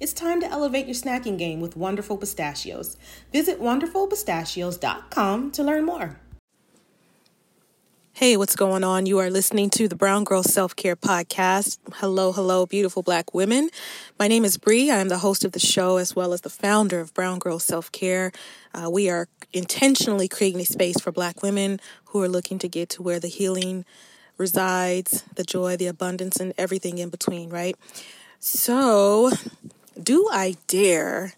It's time to elevate your snacking game with Wonderful Pistachios. Visit wonderfulpistachios.com to learn more. Hey, what's going on? You are listening to the Brown Girl Self Care Podcast. Hello, hello, beautiful black women. My name is Bree. I am the host of the show as well as the founder of Brown Girl Self Care. Uh, we are intentionally creating a space for black women who are looking to get to where the healing resides, the joy, the abundance, and everything in between, right? So, do I dare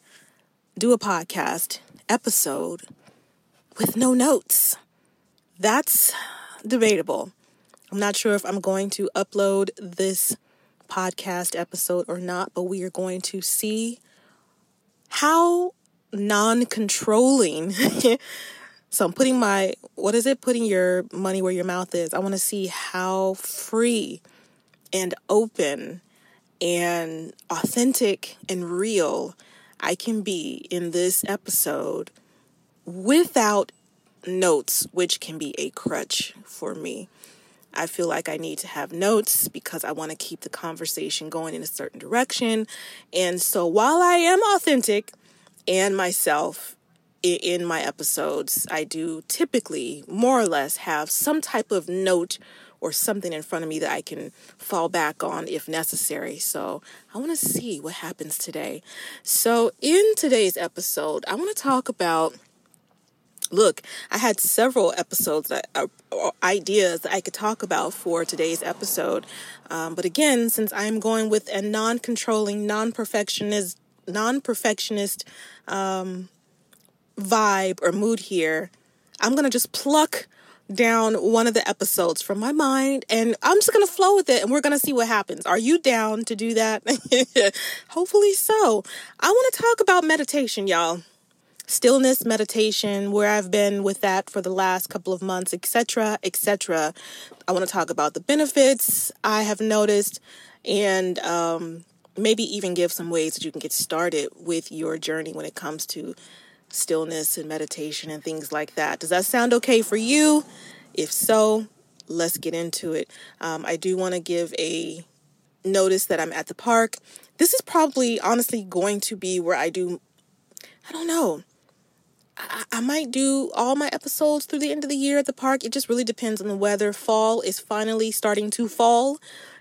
do a podcast episode with no notes? That's debatable. I'm not sure if I'm going to upload this podcast episode or not, but we are going to see how non controlling. so I'm putting my, what is it? Putting your money where your mouth is. I want to see how free and open and authentic and real I can be in this episode without notes, which can be a crutch for me. I feel like I need to have notes because I want to keep the conversation going in a certain direction. And so while I am authentic and myself in my episodes, I do typically more or less have some type of note or something in front of me that I can fall back on if necessary. So I want to see what happens today. So in today's episode, I want to talk about look, I had several episodes that uh, ideas that I could talk about for today's episode. Um, but again, since I'm going with a non-controlling, non-perfectionist, non-perfectionist um, vibe or mood here, I'm gonna just pluck down one of the episodes from my mind and I'm just going to flow with it and we're going to see what happens. Are you down to do that? Hopefully so. I want to talk about meditation, y'all stillness meditation, where I've been with that for the last couple of months, etc., etc. I want to talk about the benefits I have noticed and um, maybe even give some ways that you can get started with your journey when it comes to stillness and meditation and things like that. Does that sound okay for you? If so, let's get into it. Um, I do want to give a notice that I'm at the park. This is probably honestly going to be where I do, I don't know. I, I might do all my episodes through the end of the year at the park. It just really depends on the weather. Fall is finally starting to fall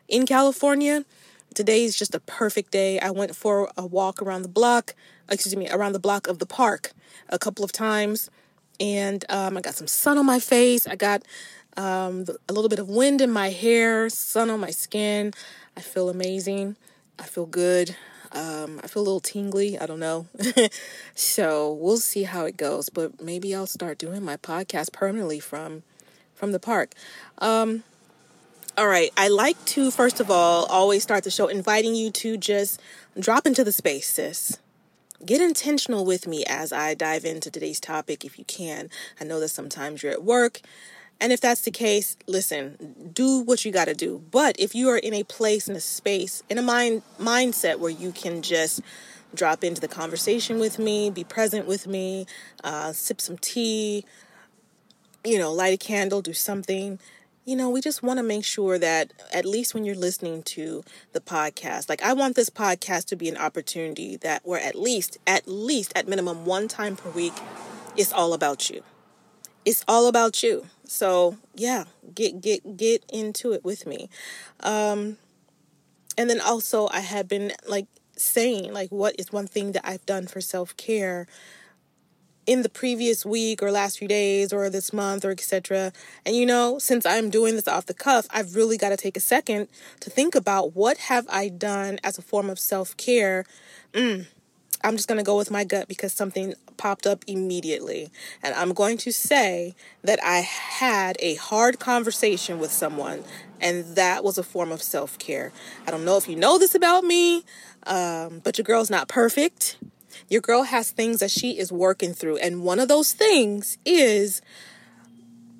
in California. Today is just a perfect day. I went for a walk around the block, excuse me, around the block of the park a couple of times. And um, I got some sun on my face. I got um, a little bit of wind in my hair, sun on my skin. I feel amazing. I feel good. Um, I feel a little tingly. I don't know. so we'll see how it goes. But maybe I'll start doing my podcast permanently from from the park. Um, all right. I like to first of all always start the show inviting you to just drop into the space, sis. Get intentional with me as I dive into today's topic if you can. I know that sometimes you're at work and if that's the case, listen, do what you got to do. But if you are in a place, in a space, in a mind mindset where you can just drop into the conversation with me, be present with me, uh, sip some tea, you know, light a candle, do something. You know, we just want to make sure that at least when you're listening to the podcast, like I want this podcast to be an opportunity that where at least, at least, at minimum, one time per week, it's all about you. It's all about you. So yeah, get get get into it with me. Um, and then also I have been like saying like what is one thing that I've done for self care in the previous week or last few days or this month or etc. And you know, since I'm doing this off the cuff, I've really got to take a second to think about what have I done as a form of self-care. Mm, I'm just going to go with my gut because something popped up immediately. And I'm going to say that I had a hard conversation with someone, and that was a form of self care. I don't know if you know this about me, um, but your girl's not perfect. Your girl has things that she is working through. And one of those things is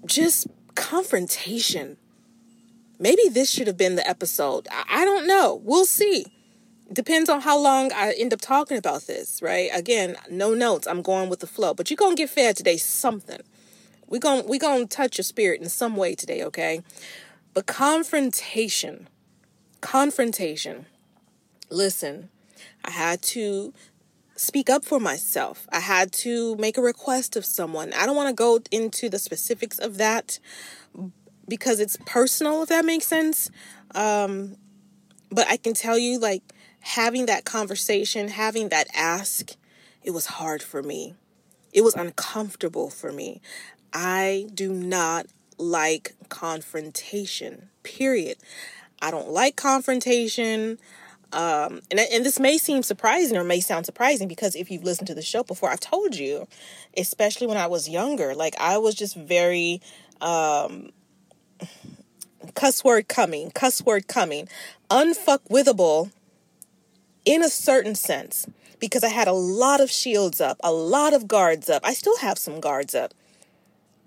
just confrontation. Maybe this should have been the episode. I, don't know. We'll see depends on how long I end up talking about this, right? Again, no notes. I'm going with the flow. But you're gonna get fed today something. We're gonna we gonna touch your spirit in some way today, okay? But confrontation. Confrontation. Listen, I had to speak up for myself. I had to make a request of someone. I don't want to go into the specifics of that because it's personal, if that makes sense. Um, but I can tell you, like, having that conversation, having that ask, it was hard for me. It was uncomfortable for me. I do not like confrontation, period. I don't like confrontation. Um, and, and this may seem surprising or may sound surprising because if you've listened to the show before, I've told you, especially when I was younger, like I was just very, um, cuss word coming, cuss word coming, unfuck unfuckwithable in a certain sense because I had a lot of shields up, a lot of guards up. I still have some guards up.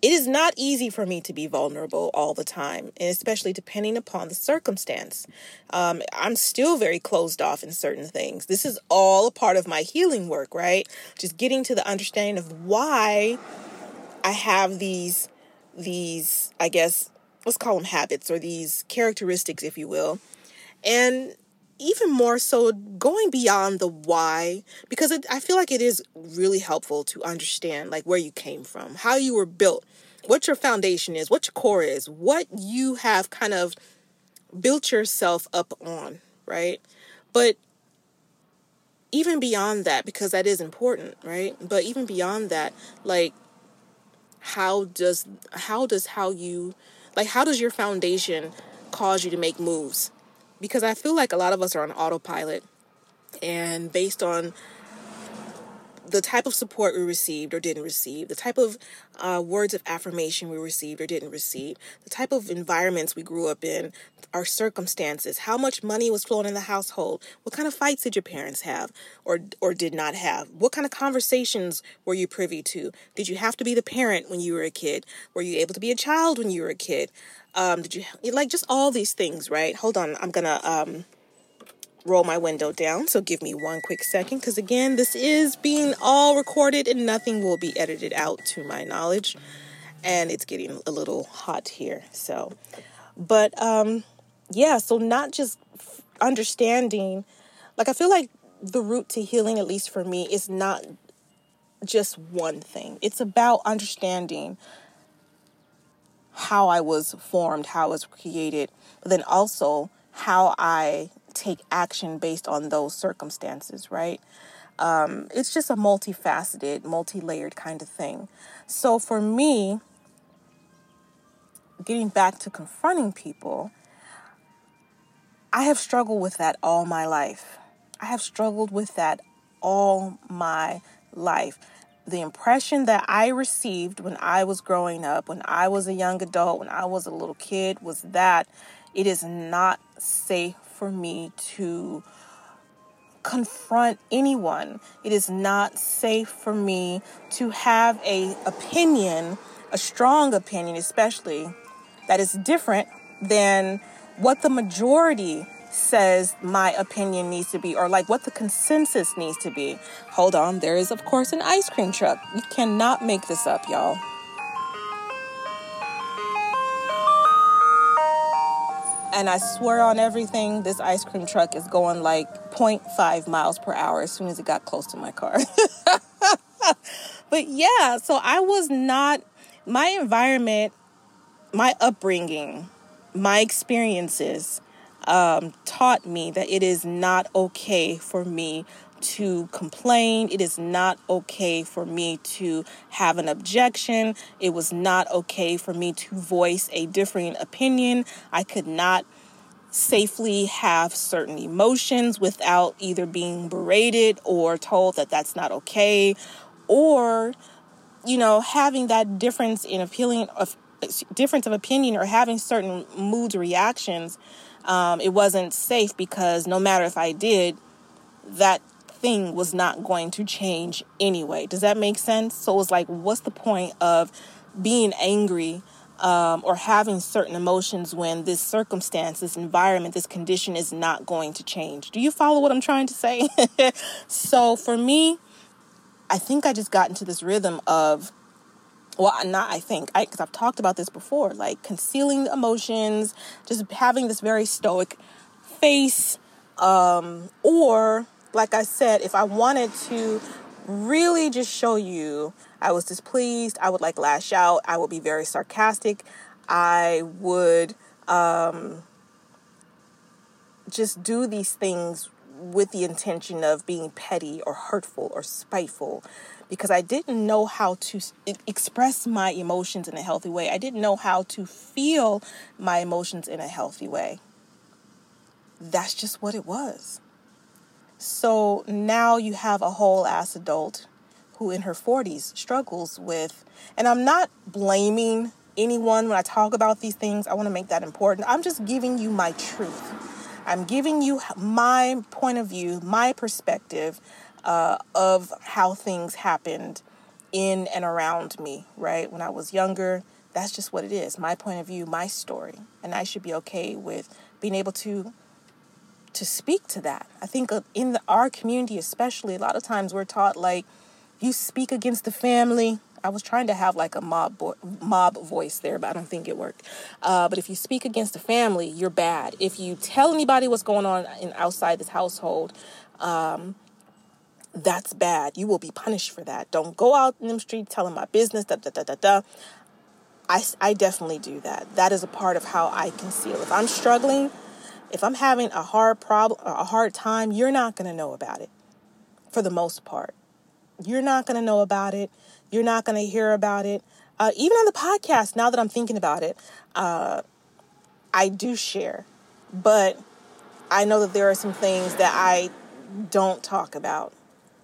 It is not easy for me to be vulnerable all the time, and especially depending upon the circumstance. Um, I'm still very closed off in certain things. This is all a part of my healing work, right? Just getting to the understanding of why I have these, these, I guess, let's call them habits or these characteristics, if you will. And even more so going beyond the why because it, i feel like it is really helpful to understand like where you came from how you were built what your foundation is what your core is what you have kind of built yourself up on right? But even beyond that because that is important right? But even beyond that like how does how does how you like how does your foundation cause you to make moves because I feel like a lot of us are on autopilot and based on the type of support we received or didn't receive, the type of uh, words of affirmation we received or didn't receive, the type of environments we grew up in, our circumstances, how much money was flowing in the household, what kind of fights did your parents have or or did not have, what kind of conversations were you privy to? Did you have to be the parent when you were a kid? Were you able to be a child when you were a kid? Um, did you like just all these things, right? Hold on, I'm gonna um roll my window down. So give me one quick second because, again, this is being all recorded and nothing will be edited out to my knowledge. And it's getting a little hot here. So, but um, yeah, so not just understanding, like, I feel like the route to healing, at least for me, is not just one thing, it's about understanding how I was formed, how I was created, but then also how I take action based on those circumstances, right? Um, it's just a multifaceted, multi layered kind of thing. So for me, getting back to confronting people, I have struggled with that all my life. I have struggled with that all my life. The impression that I received when I was growing up, when I was a young adult, when I was a little kid, was that it is not safe for me to confront anyone. It is not safe for me to have a opinion, a strong opinion especially that is different than what the majority says my opinion needs to be or like what the consensus needs to be. Hold on, there is of course an ice cream truck. You cannot make this up, y'all. And I swear on everything, this ice cream truck is going like 0.5 miles per hour as soon as it got close to my car. but yeah, so I was not, my environment, my upbringing, my experiences um, taught me that it is not okay for me to complain. It is not okay for me to have an objection. It was not okay for me to voice a differing opinion. I could not safely have certain emotions without either being berated or told that that's not okay or you know having that difference in appealing of difference of opinion or having certain moods reactions um, it wasn't safe because no matter if i did that thing was not going to change anyway does that make sense so it's like what's the point of being angry um, or having certain emotions when this circumstance, this environment, this condition is not going to change. Do you follow what I'm trying to say? so for me, I think I just got into this rhythm of, well, not I think, because I've talked about this before, like concealing emotions, just having this very stoic face, um, or like I said, if I wanted to really just show you I was displeased. I would like lash out. I would be very sarcastic. I would um, just do these things with the intention of being petty or hurtful or spiteful because I didn't know how to express my emotions in a healthy way. I didn't know how to feel my emotions in a healthy way. That's just what it was. So now you have a whole ass adult who in her 40s struggles with, and I'm not blaming anyone when I talk about these things. I want to make that important. I'm just giving you my truth. I'm giving you my point of view, my perspective uh, of how things happened in and around me, right? When I was younger, that's just what it is. My point of view, my story. And I should be okay with being able to to speak to that. I think uh, in the, our community especially, a lot of times we're taught like you speak against the family. I was trying to have like a mob bo- mob voice there, but I don't think it worked. Uh, but if you speak against the family, you're bad. If you tell anybody what's going on in outside this household, um, that's bad. You will be punished for that. Don't go out in the street telling my business. Da da da da da. I, I definitely do that. That is a part of how I conceal. If I'm struggling, if I'm having a hard problem, a hard time, you're not going to know about it for the most part. You're not going to know about it. You're not going to hear about it. Uh, even on the podcast, now that I'm thinking about it, uh, I do share. But I know that there are some things that I don't talk about.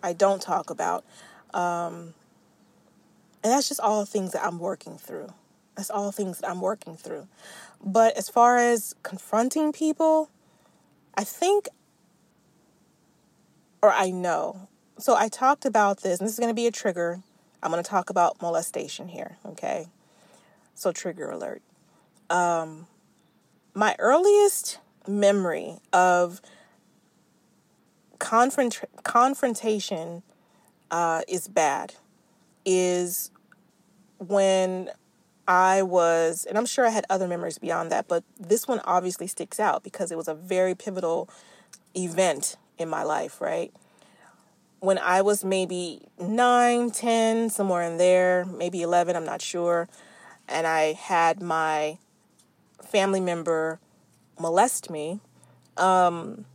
I don't talk about. Um, and that's just all things that I'm working through. That's all things that I'm working through. But as far as confronting people, I think, or I know, so I talked about this, and this is going to be a trigger. I'm going to talk about molestation here, okay? So, trigger alert. Um, my earliest memory of confront- confrontation uh, is bad is when I was, and I'm sure I had other memories beyond that, but this one obviously sticks out because it was a very pivotal event in my life, right? when I was maybe 9, 10, somewhere in there, maybe 11, I'm not sure, and I had my family member molest me, um,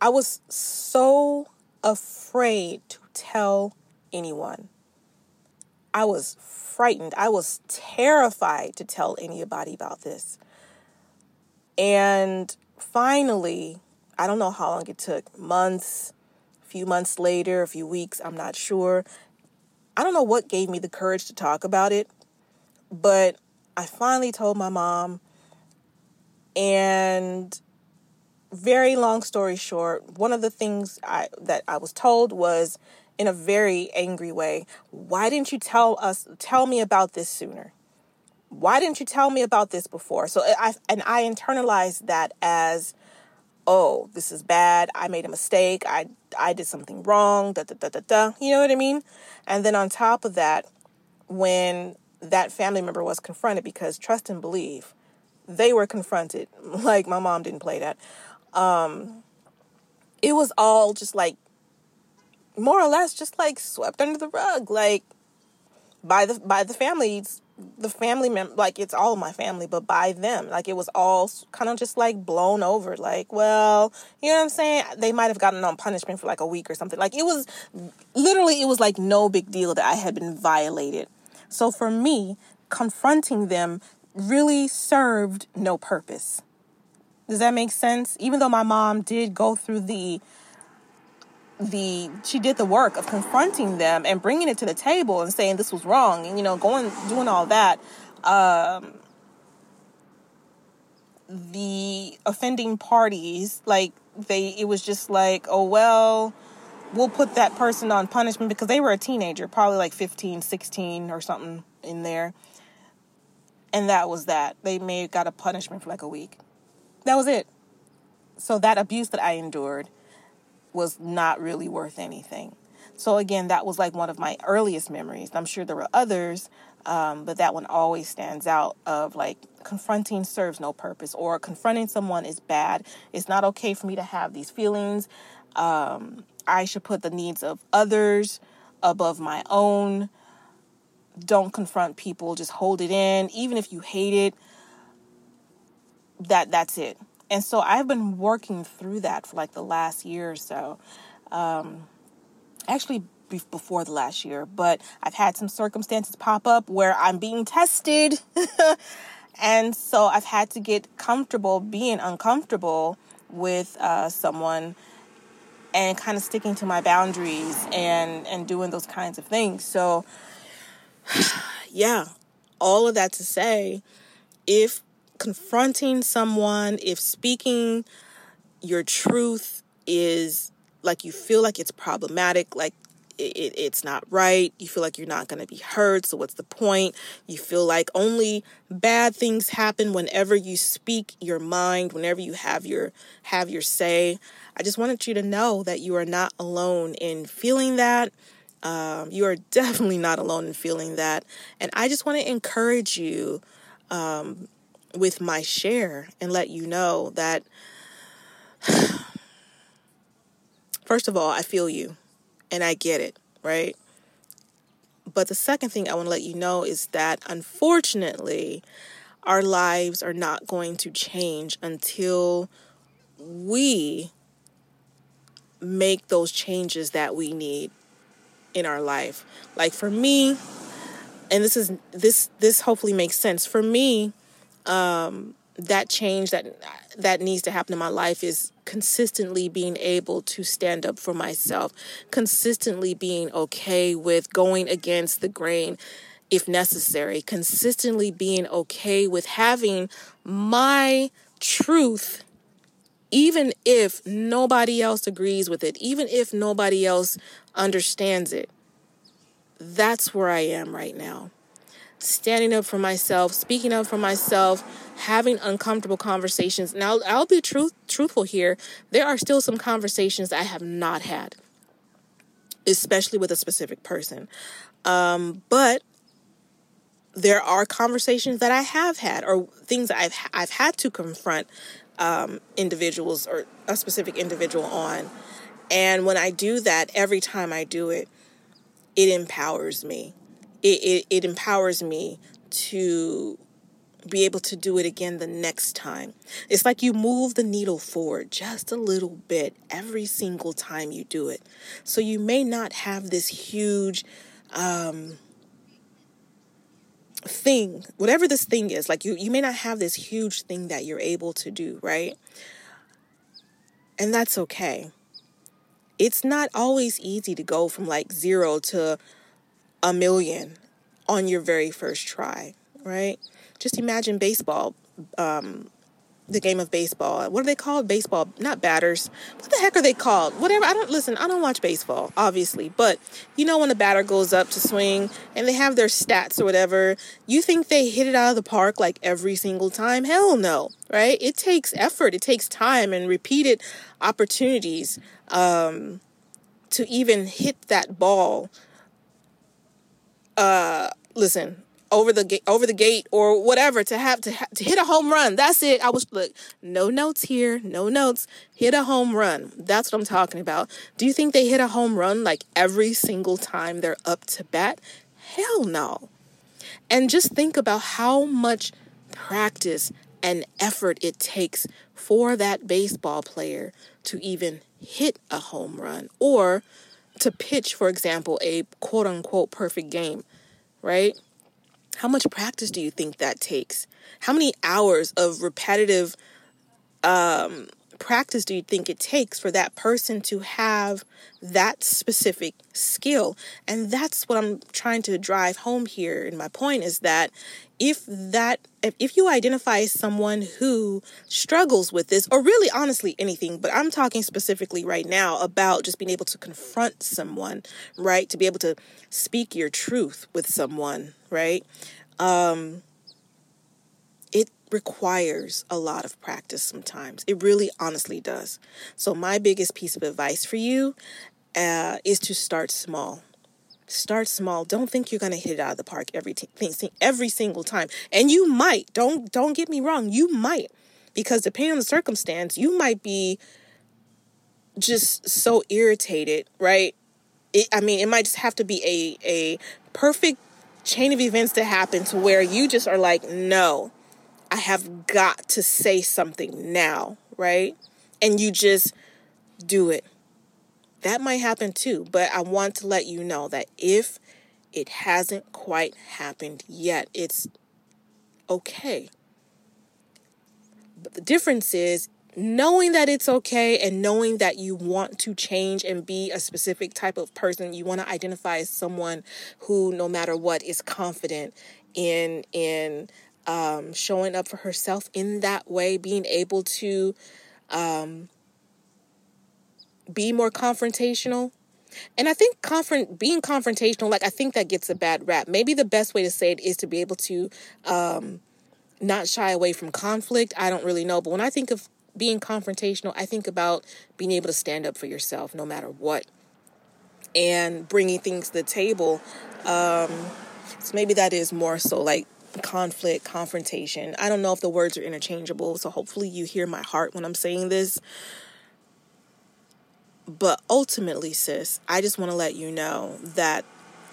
I was so afraid to tell anyone. I was frightened. I was terrified to tell anybody about this. And finally, I don't know how long it took months, a few months later, a few weeks, I'm not sure. I don't know what gave me the courage to talk about it, but I finally told my mom. And very long story short, one of the things I that I was told was in a very angry way, why didn't you tell us tell me about this sooner? Why didn't you tell me about this before? So I and I internalized that as oh, this is bad. I made a mistake. I I did something wrong. Da da da da da. You know what I mean? And then on top of that, when that family member was confronted, because trust and believe, they were confronted. Like my mom didn't play that. Um, it was all just like more or less just like swept under the rug, like by the by the family's the family mem like it's all my family, but by them, like it was all kind of just like blown over. Like, well, you know what I'm saying? They might have gotten on punishment for like a week or something. Like it was literally, it was like no big deal that I had been violated. So for me, confronting them really served no purpose. Does that make sense? Even though my mom did go through the the she did the work of confronting them and bringing it to the table and saying this was wrong and you know going doing all that um the offending parties like they it was just like oh well we'll put that person on punishment because they were a teenager probably like 15 16 or something in there. And that was that. They may have got a punishment for like a week. That was it. So that abuse that i endured was not really worth anything. So again, that was like one of my earliest memories. I'm sure there were others, um, but that one always stands out of like confronting serves no purpose or confronting someone is bad. It's not okay for me to have these feelings. Um, I should put the needs of others above my own. Don't confront people, just hold it in. Even if you hate it, that that's it. And so I've been working through that for like the last year or so. Um, actually, before the last year, but I've had some circumstances pop up where I'm being tested. and so I've had to get comfortable being uncomfortable with uh, someone and kind of sticking to my boundaries and and doing those kinds of things. So yeah, all of that to say if confronting someone, if speaking your truth is like you feel like it's problematic, like it, it's not right. You feel like you're not going to be heard. So what's the point? You feel like only bad things happen whenever you speak your mind, whenever you have your have your say. I just wanted you to know that you are not alone in feeling that. Um, you are definitely not alone in feeling that, and I just want to encourage you um, with my share and let you know that, first of all, I feel you and I get it, right? But the second thing I want to let you know is that unfortunately, our lives are not going to change until we make those changes that we need in our life. Like for me, and this is this this hopefully makes sense. For me, um, that change that that needs to happen in my life is consistently being able to stand up for myself, consistently being okay with going against the grain if necessary, consistently being okay with having my truth even if nobody else agrees with it, even if nobody else understands it. That's where I am right now standing up for myself, speaking up for myself, having uncomfortable conversations. Now, I'll be truth, truthful here. There are still some conversations I have not had, especially with a specific person. Um, but there are conversations that I have had, or things I've I've had to confront um, individuals or a specific individual on. And when I do that, every time I do it, it empowers me it, it, it empowers me to be able to do it again the next time. It's like you move the needle forward just a little bit every single time you do it. So you may not have this huge um, thing, whatever this thing is, like you, you may not have this huge thing that you're able to do, right? And that's okay. It's not always easy to go from like zero to a million on your very first try, right? Just imagine baseball, um, the game of baseball. What are they called? Baseball, not batters. What the heck are they called? Whatever. I don't listen. I don't watch baseball, obviously, but you know when a batter goes up to swing and they have their stats or whatever, you think they hit it out of the park like every single time? Hell no, right? It takes effort. It takes time and repeated opportunities um, to even hit that ball uh listen over the gate over the gate or whatever to have to ha- to hit a home run. That's it. I was look no notes here no notes. Hit a home run. That's what i'm talking about. Do you think they hit a home run like every single time they're up to bat? Hell no. And just think about how much practice and effort it takes for that baseball player to even hit a home run or to pitch, for example, a quote unquote perfect game, right? How much practice do you think that takes? How many hours of repetitive um, practice do you think it takes for that person to have that specific skill? And that's what I'm trying to drive home here. And my point is that if that if, you identify someone who struggles with this or really honestly anything but i'm talking specifically right now about just being able to confront someone right to be able to speak your truth with someone right um it requires a lot of practice sometimes. It really honestly does. So, my biggest piece of advice for you uh, is to start small. Start small. Don't think you're going to hit it out of the park every t- every single time. And you might. Don't don't get me wrong. You might. Because depending on the circumstance, you might be just so irritated, right? It, I mean, it might just have to be a a perfect chain of events to happen to where you just are like, no, I have got to say something now, right? And you just do it. That might happen too, but I want to let you know that if it hasn't quite happened yet, it's okay. But the difference is knowing that it's okay and knowing that you want to change and be a specific type of person you want to identify as someone who no matter what is confident in in um, showing up for herself in that way, being able to um, be more confrontational. And I think confront being confrontational, like I think that gets a bad rap. Maybe the best way to say it is to be able to um, not shy away from conflict. I don't really know, but when I think of being confrontational, I think about being able to stand up for yourself no matter what, and bringing things to the table. Um, so maybe that is more so like conflict, confrontation. I don't know if the words are interchangeable, so hopefully you hear my heart when I'm saying this. But ultimately, sis, I just want to let you know that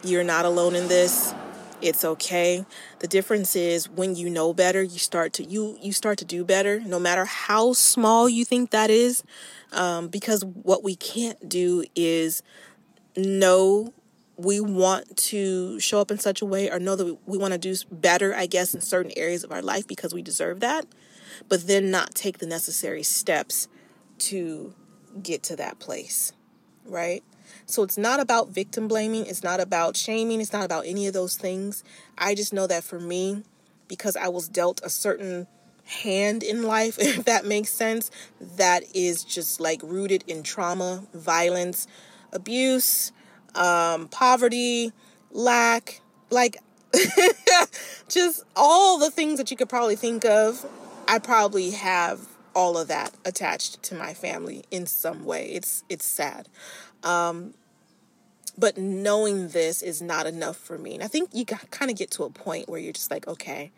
you're not alone in this. It's okay. The difference is when you know better, you start to you you start to do better, no matter how small you think that is. Um, because what we can't do is know we want to show up in such a way or know that we, we want to do better, I guess, in certain areas of our life because we deserve that, but then not take the necessary steps to get to that place, right? So it's not about victim blaming, it's not about shaming, it's not about any of those things. I just know that for me, because I was dealt a certain hand in life, if that makes sense, that is just like rooted in trauma, violence, abuse, um, poverty, lack, like just all the things that you could probably think of. I probably have all of that attached to my family in some way. It's it's sad. Um, but knowing this is not enough for me. And I think you kind of get to a point where you're just like, okay,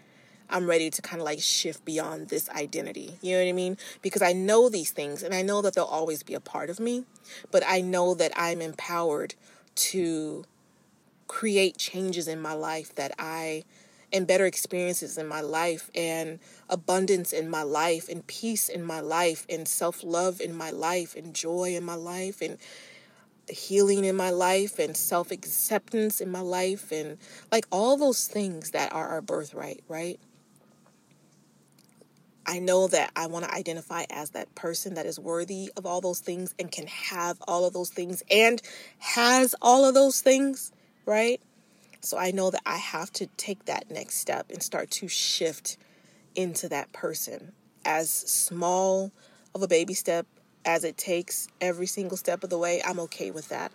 I'm ready to kind of like shift beyond this identity. You know what I mean? Because I know these things and I know that they'll always be a part of me, but I know that I'm empowered to create changes in my life that I and better experiences in my life and abundance in my life and peace in my life and self-love in my life and joy in my life and healing in my life and self-acceptance in my life and like all those things that are our birthright, right? I know that I want to identify as that person that is worthy of all those things and can have all of those things and has all of those things, right? So I know that I have to take that next step and start to shift into that person. As small of a baby step as it takes every single step of the way, I'm okay with that.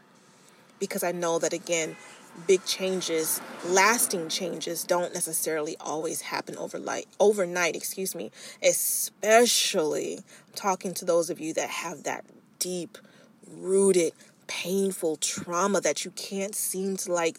Because I know that again, big changes, lasting changes don't necessarily always happen overnight, overnight, excuse me, especially talking to those of you that have that deep rooted painful trauma that you can't seem to like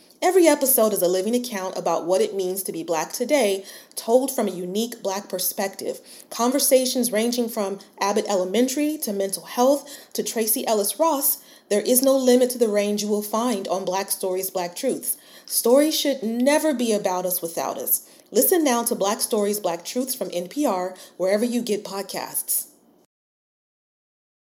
Every episode is a living account about what it means to be Black today, told from a unique Black perspective. Conversations ranging from Abbott Elementary to mental health to Tracee Ellis Ross. There is no limit to the range you will find on Black Stories, Black Truths. Stories should never be about us without us. Listen now to Black Stories, Black Truths from NPR, wherever you get podcasts.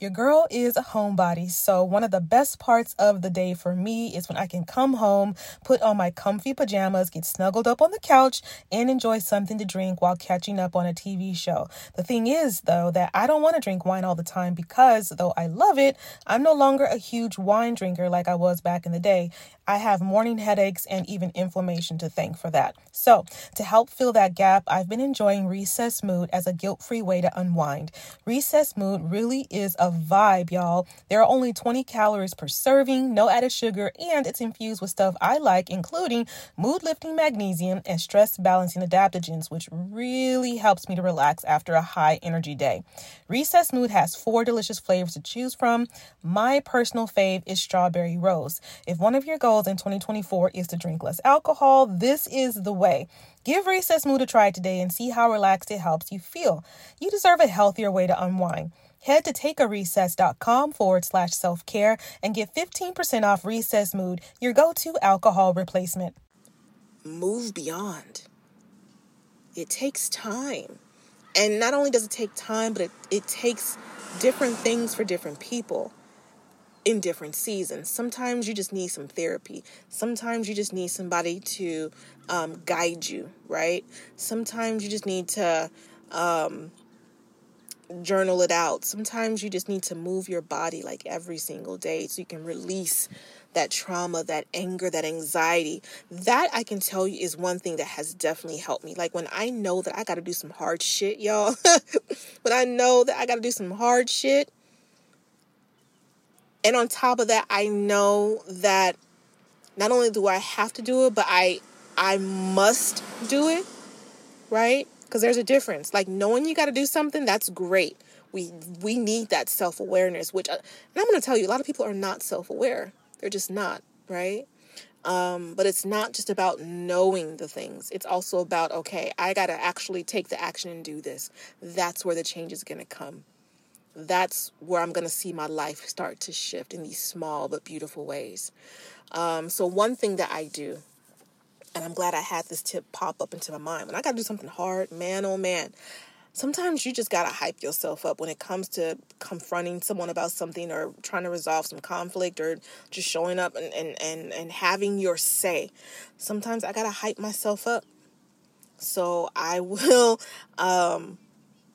Your girl is a homebody, so one of the best parts of the day for me is when I can come home, put on my comfy pajamas, get snuggled up on the couch, and enjoy something to drink while catching up on a TV show. The thing is, though, that I don't want to drink wine all the time because, though I love it, I'm no longer a huge wine drinker like I was back in the day. I have morning headaches and even inflammation to thank for that. So, to help fill that gap, I've been enjoying Recess Mood as a guilt free way to unwind. Recess Mood really is a vibe, y'all. There are only 20 calories per serving, no added sugar, and it's infused with stuff I like, including mood lifting magnesium and stress balancing adaptogens, which really helps me to relax after a high energy day. Recess Mood has four delicious flavors to choose from. My personal fave is strawberry rose. If one of your goals goals in 2024 is to drink less alcohol, this is the way. Give Recess Mood a try today and see how relaxed it helps you feel. You deserve a healthier way to unwind. Head to takearecess.com forward slash self care and get 15% off Recess Mood, your go to alcohol replacement. Move beyond. It takes time. And not only does it take time, but it, it takes different things for different people in different seasons. Sometimes you just need some therapy. Sometimes you just need somebody to um, guide you, right? Sometimes you just need to um, journal it out. Sometimes you just need to move your body like every single day so you can release that trauma, that anger, that anxiety. That I can tell you is one thing that has definitely helped me. Like when I know that I got to do some hard shit, y'all. when I know that I got to do some hard shit, and on top of that, I know that not only do I have to do it, but I I must do it, right? Because there's a difference. Like knowing you got to do something, that's great. We we need that self awareness. Which, uh, and I'm going to tell you, a lot of people are not self aware. They're just not, right? Um, but it's not just about knowing the things. It's also about okay, I got to actually take the action and do this. That's where the change is going to come that's where I'm going to see my life start to shift in these small but beautiful ways. Um, so, one thing that I do, and I'm glad I had this tip pop up into my mind when I got to do something hard, man, oh man, sometimes you just got to hype yourself up when it comes to confronting someone about something or trying to resolve some conflict or just showing up and, and, and, and having your say. Sometimes I got to hype myself up So I will, um,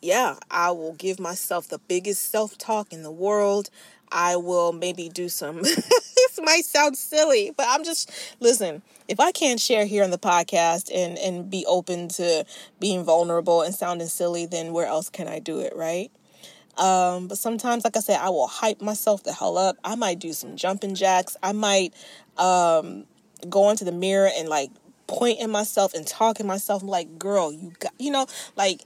yeah, I will give myself the biggest self talk in the world. I will maybe do some, this might sound silly, but I'm just, listen, if I can't share here on the podcast and, and be open to being vulnerable and sounding silly, then where else can I do it, right? Um, but sometimes, like I said, I will hype myself the hell up. I might do some jumping jacks. I might um, go into the mirror and like point at myself and talk at myself. I'm like, girl, you got, you know, like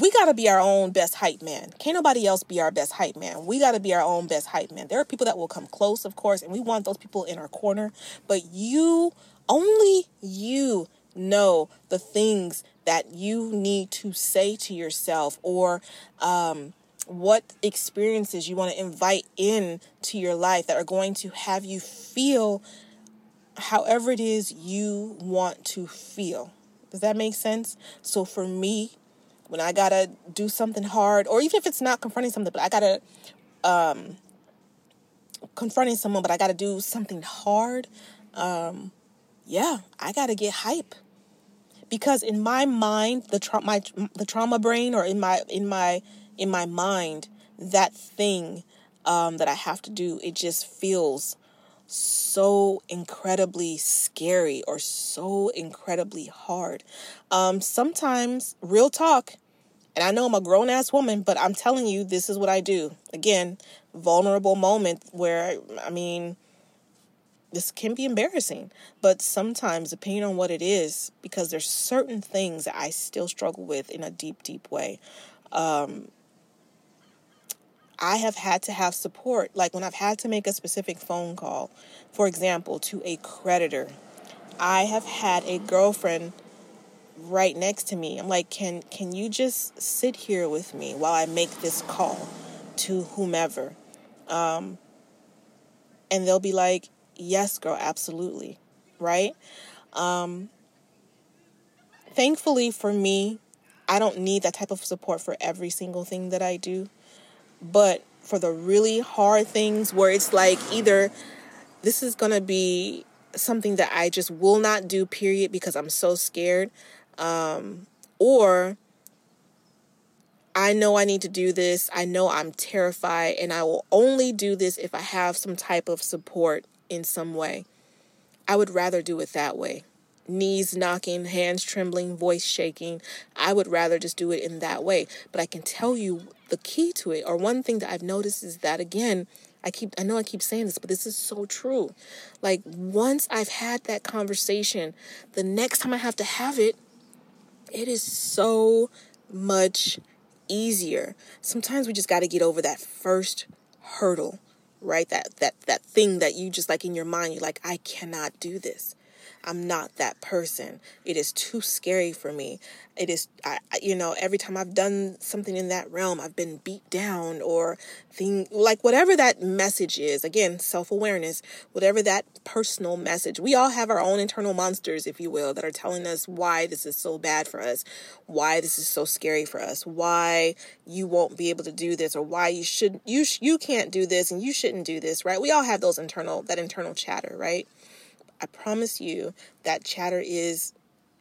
we got to be our own best hype man. Can't nobody else be our best hype man. We got to be our own best hype man. There are people that will come close, of course, and we want those people in our corner. But you, only you know the things that you need to say to yourself or, um, what experiences you want to invite in to your life that are going to have you feel however it is you want to feel. Does that make sense? So for me, when I gotta do something hard, or even if it's not confronting something, but I gotta um confronting someone, but I gotta do something hard, um, yeah, I gotta get hype. Because in my mind, the tra- my the trauma brain, or in my in my in my mind that thing um, that I have to do, it just feels so incredibly scary or so incredibly hard. Um, sometimes, real talk, and I know I'm a grown ass woman, but I'm telling you, this is what I do. Again, vulnerable moment where, I mean, this can be embarrassing, but sometimes, depending on what it is, because there's certain things that I still struggle with in a deep, deep way. Um, I have had to have support. Like when I've had to make a specific phone call, for example, to a creditor, I have had a girlfriend right next to me. I'm like, can can you just sit here with me while I make this call to whomever? Um, and they'll be like, yes, girl, absolutely, right? Um, thankfully for me, I don't need that type of support for every single thing that I do. But for the really hard things where it's like either this is going to be something that I just will not do, period, because I'm so scared, um, or I know I need to do this. I know I'm terrified, and I will only do this if I have some type of support in some way. I would rather do it that way knees knocking, hands trembling, voice shaking. I would rather just do it in that way. But I can tell you the key to it, or one thing that I've noticed is that again, I keep I know I keep saying this, but this is so true. Like once I've had that conversation, the next time I have to have it, it is so much easier. Sometimes we just got to get over that first hurdle, right? That that that thing that you just like in your mind, you're like, I cannot do this. I'm not that person. It is too scary for me. It is, I, you know, every time I've done something in that realm, I've been beat down or thing like whatever that message is. Again, self awareness, whatever that personal message. We all have our own internal monsters, if you will, that are telling us why this is so bad for us, why this is so scary for us, why you won't be able to do this, or why you should you you can't do this and you shouldn't do this. Right? We all have those internal that internal chatter, right? I promise you that chatter is,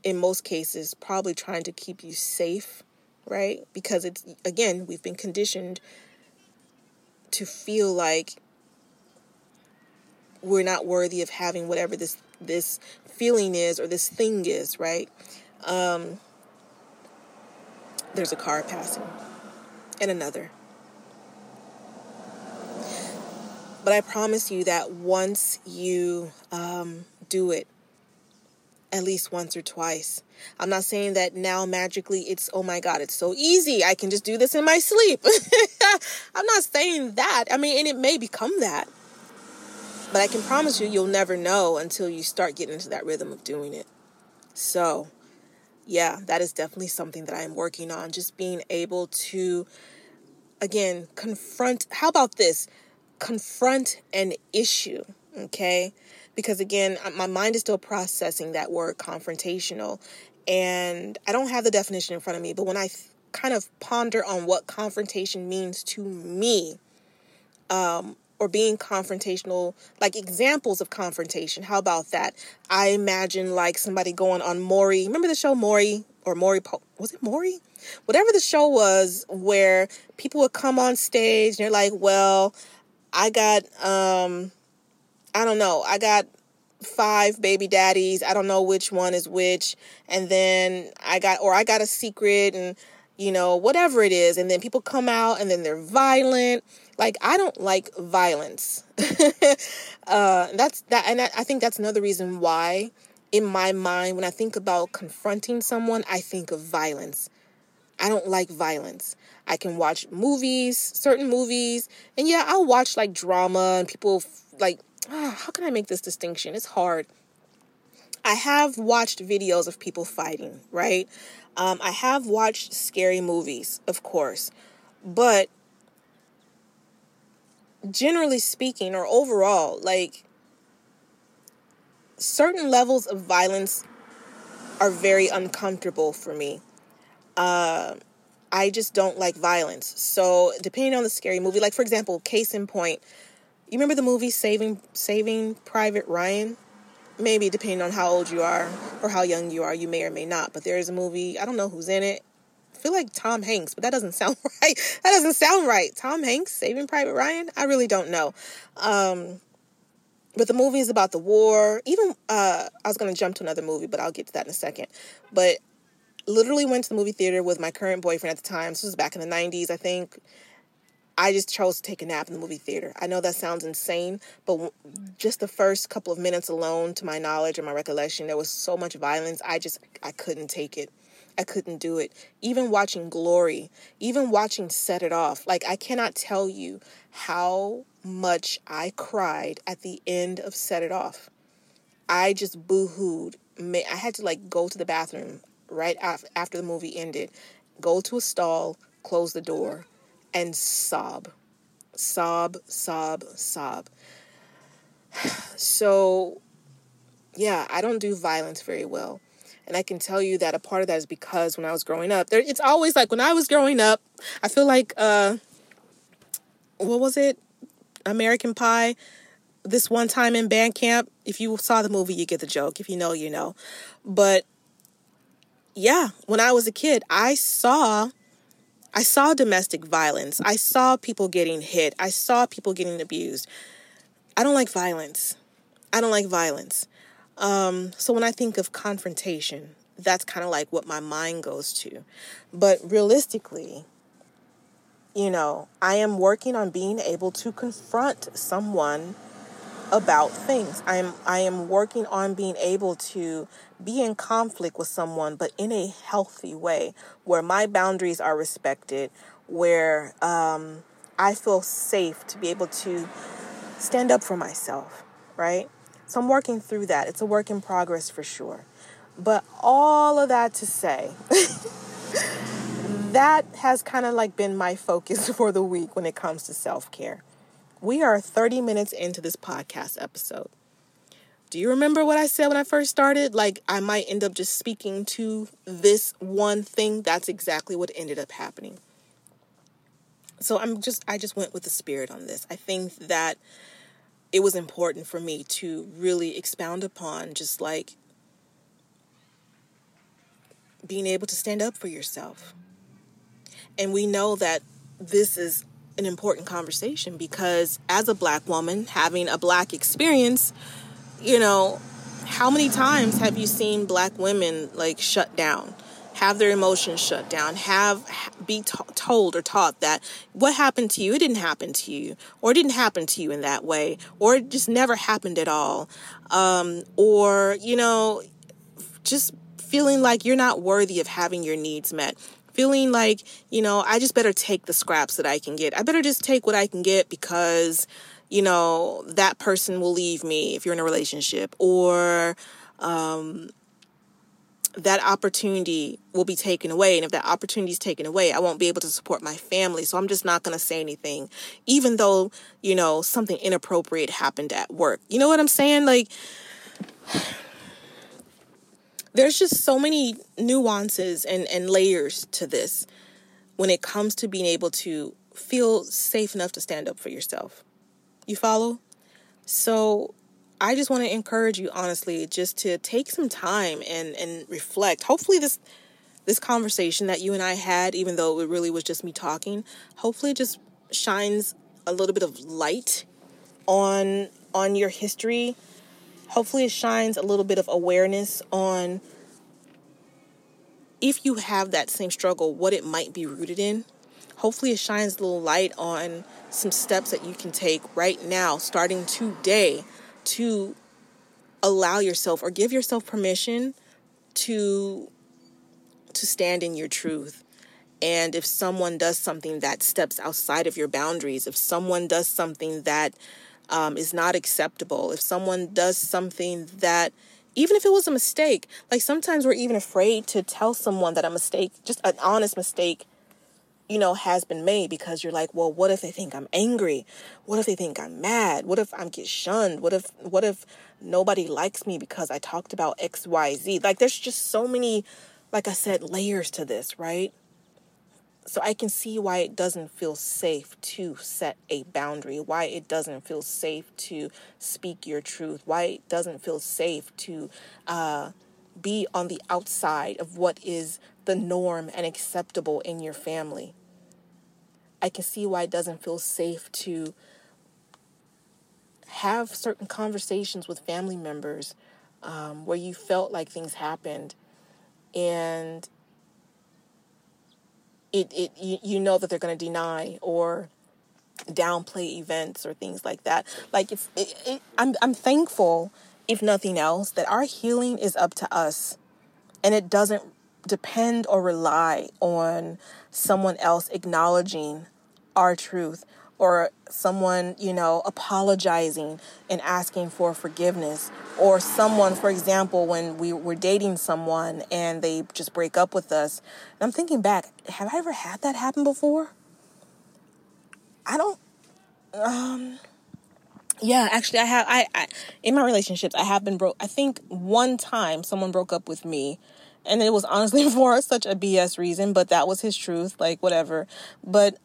in most cases, probably trying to keep you safe, right? Because it's, again, we've been conditioned to feel like we're not worthy of having whatever this this feeling is or this thing is, right? Um, there's a car passing and another. But I promise you that once you um, do it at least once or twice. I'm not saying that now magically it's, oh my God, it's so easy. I can just do this in my sleep. I'm not saying that. I mean, and it may become that. But I can promise you, you'll never know until you start getting into that rhythm of doing it. So, yeah, that is definitely something that I am working on. Just being able to, again, confront. How about this? Confront an issue, okay? Because again, my mind is still processing that word confrontational and I don't have the definition in front of me, but when I th- kind of ponder on what confrontation means to me, um, or being confrontational, like examples of confrontation. How about that? I imagine like somebody going on Maury. Remember the show Maury? or Maury po- was it Maury? Whatever the show was where people would come on stage and they're like, "Well, I got um I don't know. I got five baby daddies. I don't know which one is which. And then I got or I got a secret and you know, whatever it is. And then people come out and then they're violent. Like I don't like violence. uh that's that and I, I think that's another reason why in my mind, when I think about confronting someone, I think of violence. I don't like violence. I can watch movies, certain movies, and yeah, I'll watch like drama and people like, oh, how can I make this distinction? It's hard. I have watched videos of people fighting, right? Um, I have watched scary movies, of course, but generally speaking, or overall, like certain levels of violence are very uncomfortable for me. Uh, I just don't like violence. So depending on the scary movie, like for example, case in point, you remember the movie Saving Saving Private Ryan? Maybe depending on how old you are or how young you are, you may or may not. But there is a movie. I don't know who's in it. I feel like Tom Hanks, but that doesn't sound right. That doesn't sound right. Tom Hanks, Saving Private Ryan. I really don't know. Um, but the movie is about the war. Even uh, I was going to jump to another movie, but I'll get to that in a second. But literally went to the movie theater with my current boyfriend at the time. This was back in the 90s, I think. I just chose to take a nap in the movie theater. I know that sounds insane, but mm. just the first couple of minutes alone, to my knowledge and my recollection, there was so much violence. I just I couldn't take it. I couldn't do it. Even watching Glory, even watching Set It Off, like I cannot tell you how much I cried at the end of Set It Off. I just boo-hooed. I had to like go to the bathroom right after the movie ended, go to a stall, close the door, and sob. Sob, sob, sob. So, yeah, I don't do violence very well. And I can tell you that a part of that is because when I was growing up, there it's always like when I was growing up, I feel like uh what was it? American Pie. This one time in band camp, if you saw the movie, you get the joke. If you know, you know. But yeah, when I was a kid, I saw I saw domestic violence. I saw people getting hit. I saw people getting abused. I don't like violence. I don't like violence. Um, so when I think of confrontation, that's kind of like what my mind goes to. But realistically, you know, I am working on being able to confront someone about things. I am I am working on being able to be in conflict with someone but in a healthy way where my boundaries are respected, where um, I feel safe to be able to stand up for myself, right? So I'm working through that. It's a work in progress for sure. But all of that to say that has kind of like been my focus for the week when it comes to self care. We are 30 minutes into this podcast episode. Do you remember what I said when I first started? Like, I might end up just speaking to this one thing. That's exactly what ended up happening. So I'm just, I just went with the spirit on this. I think that it was important for me to really expound upon just like being able to stand up for yourself and we know that this is an important conversation because as a black woman having a black experience, you know, how many times have you seen black women like shut down? have their emotions shut down, have be t- told or taught that what happened to you, it didn't happen to you, or it didn't happen to you in that way, or it just never happened at all, um, or you know, just feeling like you're not worthy of having your needs met, feeling like, you know, I just better take the scraps that I can get. I better just take what I can get because, you know, that person will leave me if you're in a relationship or, um, that opportunity will be taken away. And if that opportunity is taken away, I won't be able to support my family. So I'm just not going to say anything, even though, you know, something inappropriate happened at work. You know what I'm saying? Like, there's just so many nuances and, and layers to this when it comes to being able to feel safe enough to stand up for yourself. You follow? So I just want to encourage you honestly just to take some time and and reflect. Hopefully this this conversation that you and I had, even though it really was just me talking, hopefully just shines a little bit of light on on your history. Hopefully it shines a little bit of awareness on if you have that same struggle, what it might be rooted in. Hopefully it shines a little light on some steps that you can take right now, starting today, to allow yourself or give yourself permission to to stand in your truth. And if someone does something that steps outside of your boundaries, if someone does something that um, is not acceptable, if someone does something that, even if it was a mistake, like sometimes we're even afraid to tell someone that a mistake, just an honest mistake, you know, has been made because you're like, well, what if they think I'm angry? What if they think I'm mad? What if I'm get shunned? What if, what if nobody likes me because I talked about X, Y, Z? Like, there's just so many like I said, layers to this, right? So I can see why it doesn't feel safe to set a boundary, why it doesn't feel safe to speak your truth, why it doesn't feel safe to uh, be on the outside of what is the norm and acceptable in your family. I can see why it doesn't feel safe to have certain conversations with family members um, where you felt like things happened. And it, it you, you know that they're going to deny or downplay events or things like that. Like it's it, it, I'm, I'm thankful if nothing else that our healing is up to us and it doesn't depend or rely on someone else acknowledging our truth or someone, you know, apologizing and asking for forgiveness, or someone, for example, when we were dating someone and they just break up with us. And I'm thinking back, have I ever had that happen before? I don't. Um. Yeah, actually, I have. I, I in my relationships, I have been broke. I think one time someone broke up with me, and it was honestly for such a BS reason, but that was his truth. Like whatever. But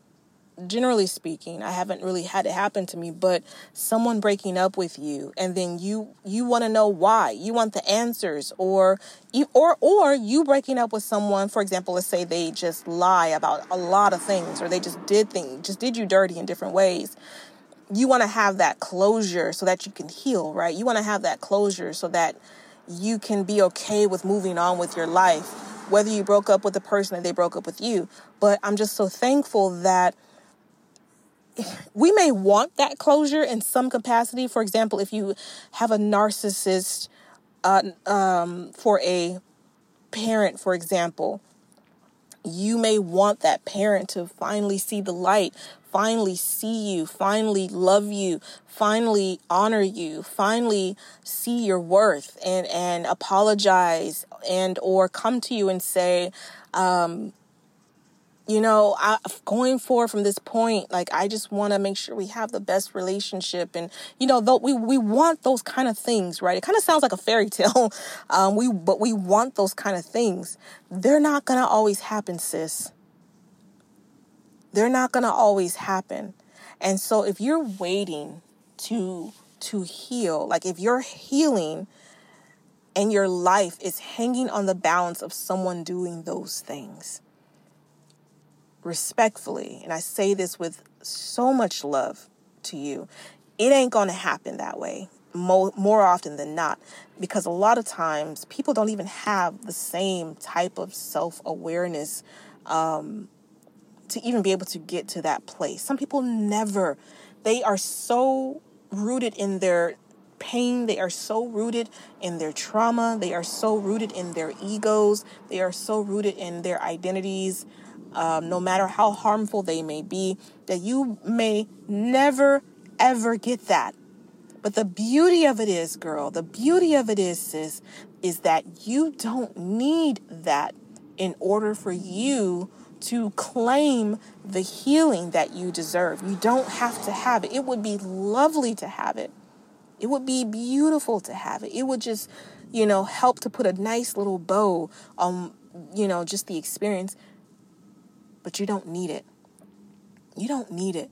generally speaking i haven't really had it happen to me but someone breaking up with you and then you you want to know why. You want the answers or or or you breaking up with someone for example let's say they just lie about a lot of things or they just did things just did you dirty in different ways. You want to have that closure so that you can heal right? You want to have that closure so that you can be okay with moving on with your life whether you broke up with the person or they broke up with you. But i'm just so thankful that we may want that closure in some capacity. For example, if you have a narcissist uh, um, for a parent, for example, you may want that parent to finally see the light, finally see you, finally love you, finally honor you, finally see your worth and and apologize and or come to you and say, um, you know, I, going forward from this point, like I just want to make sure we have the best relationship, and you know, though we we want those kind of things, right? It kind of sounds like a fairy tale, um, we but we want those kind of things. They're not gonna always happen, sis. They're not gonna always happen, and so if you're waiting to to heal, like if you're healing, and your life is hanging on the balance of someone doing those things respectfully, and I say this with so much love to you, it ain't going to happen that way more, more often than not because a lot of times people don't even have the same type of self awareness um, to even be able to get to that place. Some people never, they are so rooted in their pain. They are so rooted in their trauma. They are so rooted in their egos. They are so rooted in their identities um, no matter how harmful they may be, that you may never, ever get that. But the beauty of it is, girl, the beauty of it is, sis, is that you don't need that in order for you to claim the healing that you deserve. You don't have to have it. It would be lovely to have it. It would be beautiful to have it. It would just, you know, help to put a nice little bow on, you know, just the experience but you don't need it. You don't need it.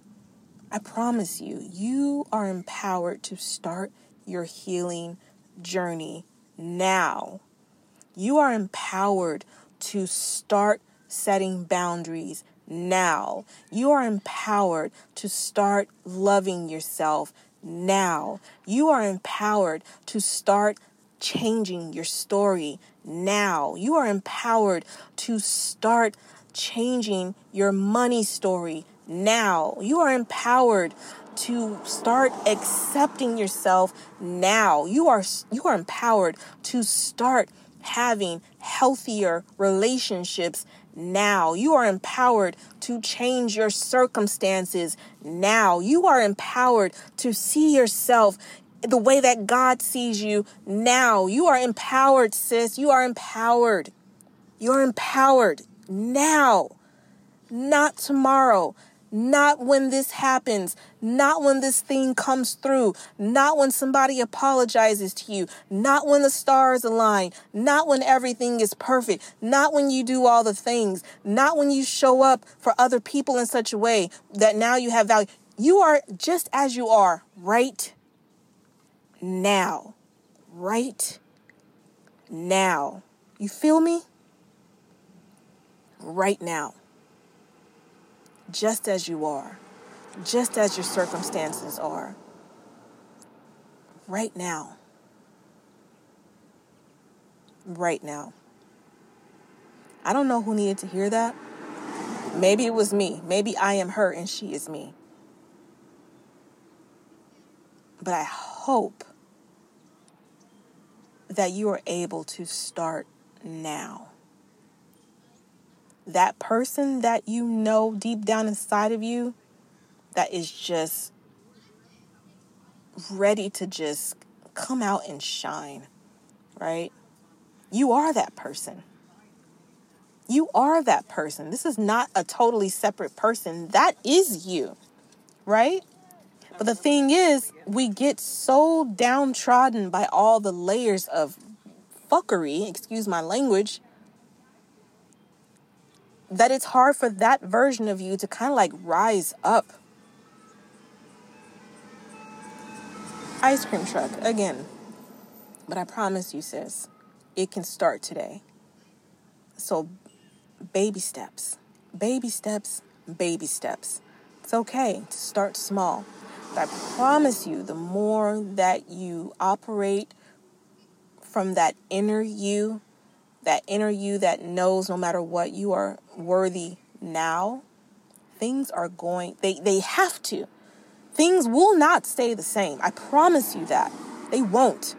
I promise you, you are empowered to start your healing journey now. You are empowered to start setting boundaries now. You are empowered to start loving yourself now. You are empowered to start changing your story now. You are empowered to start changing your money story now. You are empowered to start accepting yourself now. You are you are empowered to start having healthier relationships now. You are empowered to change your circumstances now. You are empowered to see yourself the way that God sees you now. You are empowered, sis. You are empowered. You're empowered now, not tomorrow, not when this happens, not when this thing comes through, not when somebody apologizes to you, not when the stars align, not when everything is perfect, not when you do all the things, not when you show up for other people in such a way that now you have value. You are just as you are right now. Right now. You feel me? Right now. Just as you are. Just as your circumstances are. Right now. Right now. I don't know who needed to hear that. Maybe it was me. Maybe I am her and she is me. But I hope that you are able to start now. That person that you know deep down inside of you that is just ready to just come out and shine, right? You are that person. You are that person. This is not a totally separate person. That is you, right? But the thing is, we get so downtrodden by all the layers of fuckery, excuse my language, that it's hard for that version of you to kind of like rise up. Ice cream truck, again. But I promise you, sis, it can start today. So, baby steps, baby steps, baby steps. It's okay to start small. But I promise you, the more that you operate from that inner you, that inner you that knows no matter what you are worthy now, things are going, they, they have to. Things will not stay the same. I promise you that. They won't.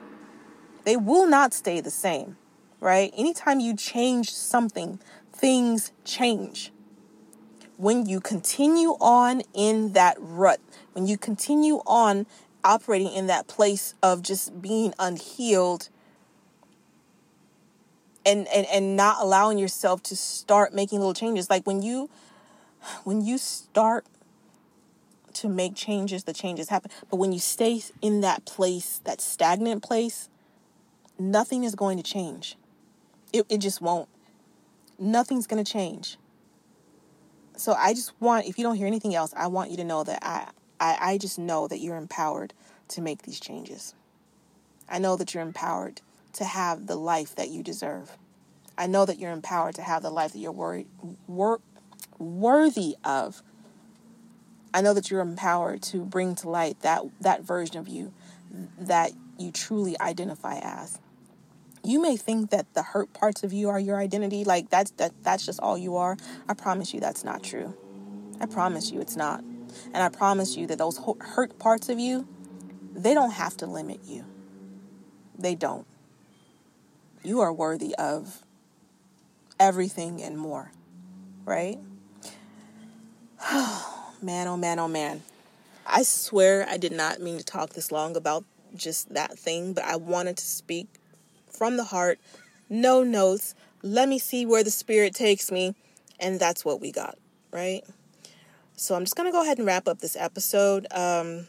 They will not stay the same, right? Anytime you change something, things change when you continue on in that rut, when you continue on operating in that place of just being unhealed and and and not allowing yourself to start making little changes. Like when you when you start to make changes the changes happen. But when you stay in that place that stagnant place nothing is going to change. It, it just won't. Nothing's going to change. So I just want, if you don't hear anything else, I want you to know that I, I, I just know that you're empowered to make these changes. I know that you're empowered to have the life that you deserve. I know that you're empowered to have the life that you're wor- wor- worthy of. I know that you're empowered to bring to light that that version of you that you truly identify as. You may think that the hurt parts of you are your identity like that's that that's just all you are. I promise you that's not true. I promise you it's not. And i promise you that those hurt parts of you they don't have to limit you. They don't you are worthy of everything and more right man oh man oh man i swear i did not mean to talk this long about just that thing but i wanted to speak from the heart, no notes. Let me see where the spirit takes me. And that's what we got, right? So I'm just going to go ahead and wrap up this episode. Um,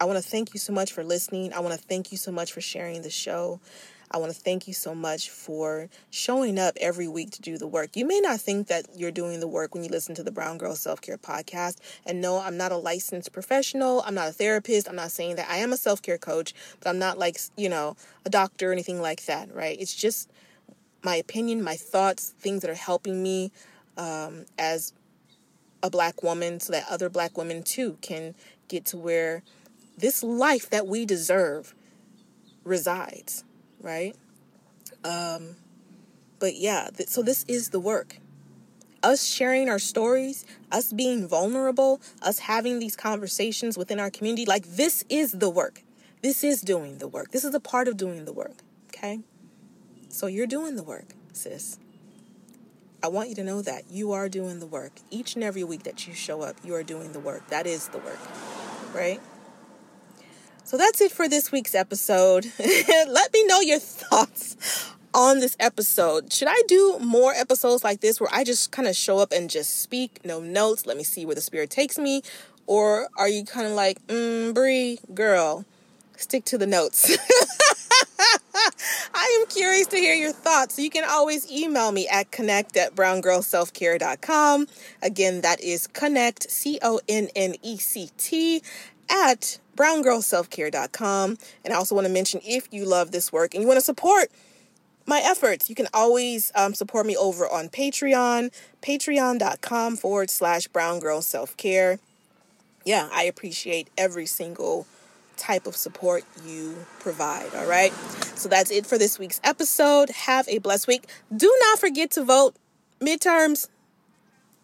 I want to thank you so much for listening. I want to thank you so much for sharing the show. I want to thank you so much for showing up every week to do the work. You may not think that you're doing the work when you listen to the Brown Girl Self Care Podcast. And no, I'm not a licensed professional. I'm not a therapist. I'm not saying that I am a self care coach, but I'm not like, you know, a doctor or anything like that, right? It's just my opinion, my thoughts, things that are helping me um, as a black woman so that other black women too can get to where this life that we deserve resides, right? Um, but yeah, th- so this is the work. Us sharing our stories, us being vulnerable, us having these conversations within our community, like this is the work. This is doing the work. This is a part of doing the work, okay? So you're doing the work, sis. I want you to know that you are doing the work. Each and every week that you show up, you are doing the work. That is the work, right? So that's it for this week's episode. Let me know your thoughts on this episode. Should I do more episodes like this where I just kind of show up and just speak, no notes, let me see where the spirit takes me? Or are you kind of like, mm, Bree, girl, stick to the notes? I am curious to hear your thoughts. So you can always email me at connect at browngirlselfcare.com. Again, that is connect, C O N N E C T, at browngirlselfcare.com. And I also want to mention if you love this work and you want to support my efforts, you can always um, support me over on Patreon, patreon.com forward slash browngirlselfcare. Yeah, I appreciate every single type of support you provide. All right. So that's it for this week's episode. Have a blessed week. Do not forget to vote midterms.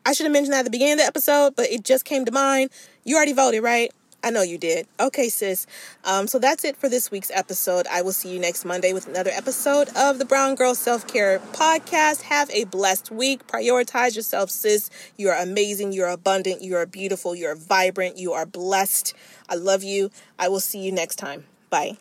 I should have mentioned that at the beginning of the episode, but it just came to mind. You already voted, right? I know you did. Okay, sis. Um, so that's it for this week's episode. I will see you next Monday with another episode of the Brown Girl Self Care Podcast. Have a blessed week. Prioritize yourself, sis. You are amazing. You are abundant. You are beautiful. You are vibrant. You are blessed. I love you. I will see you next time. Bye.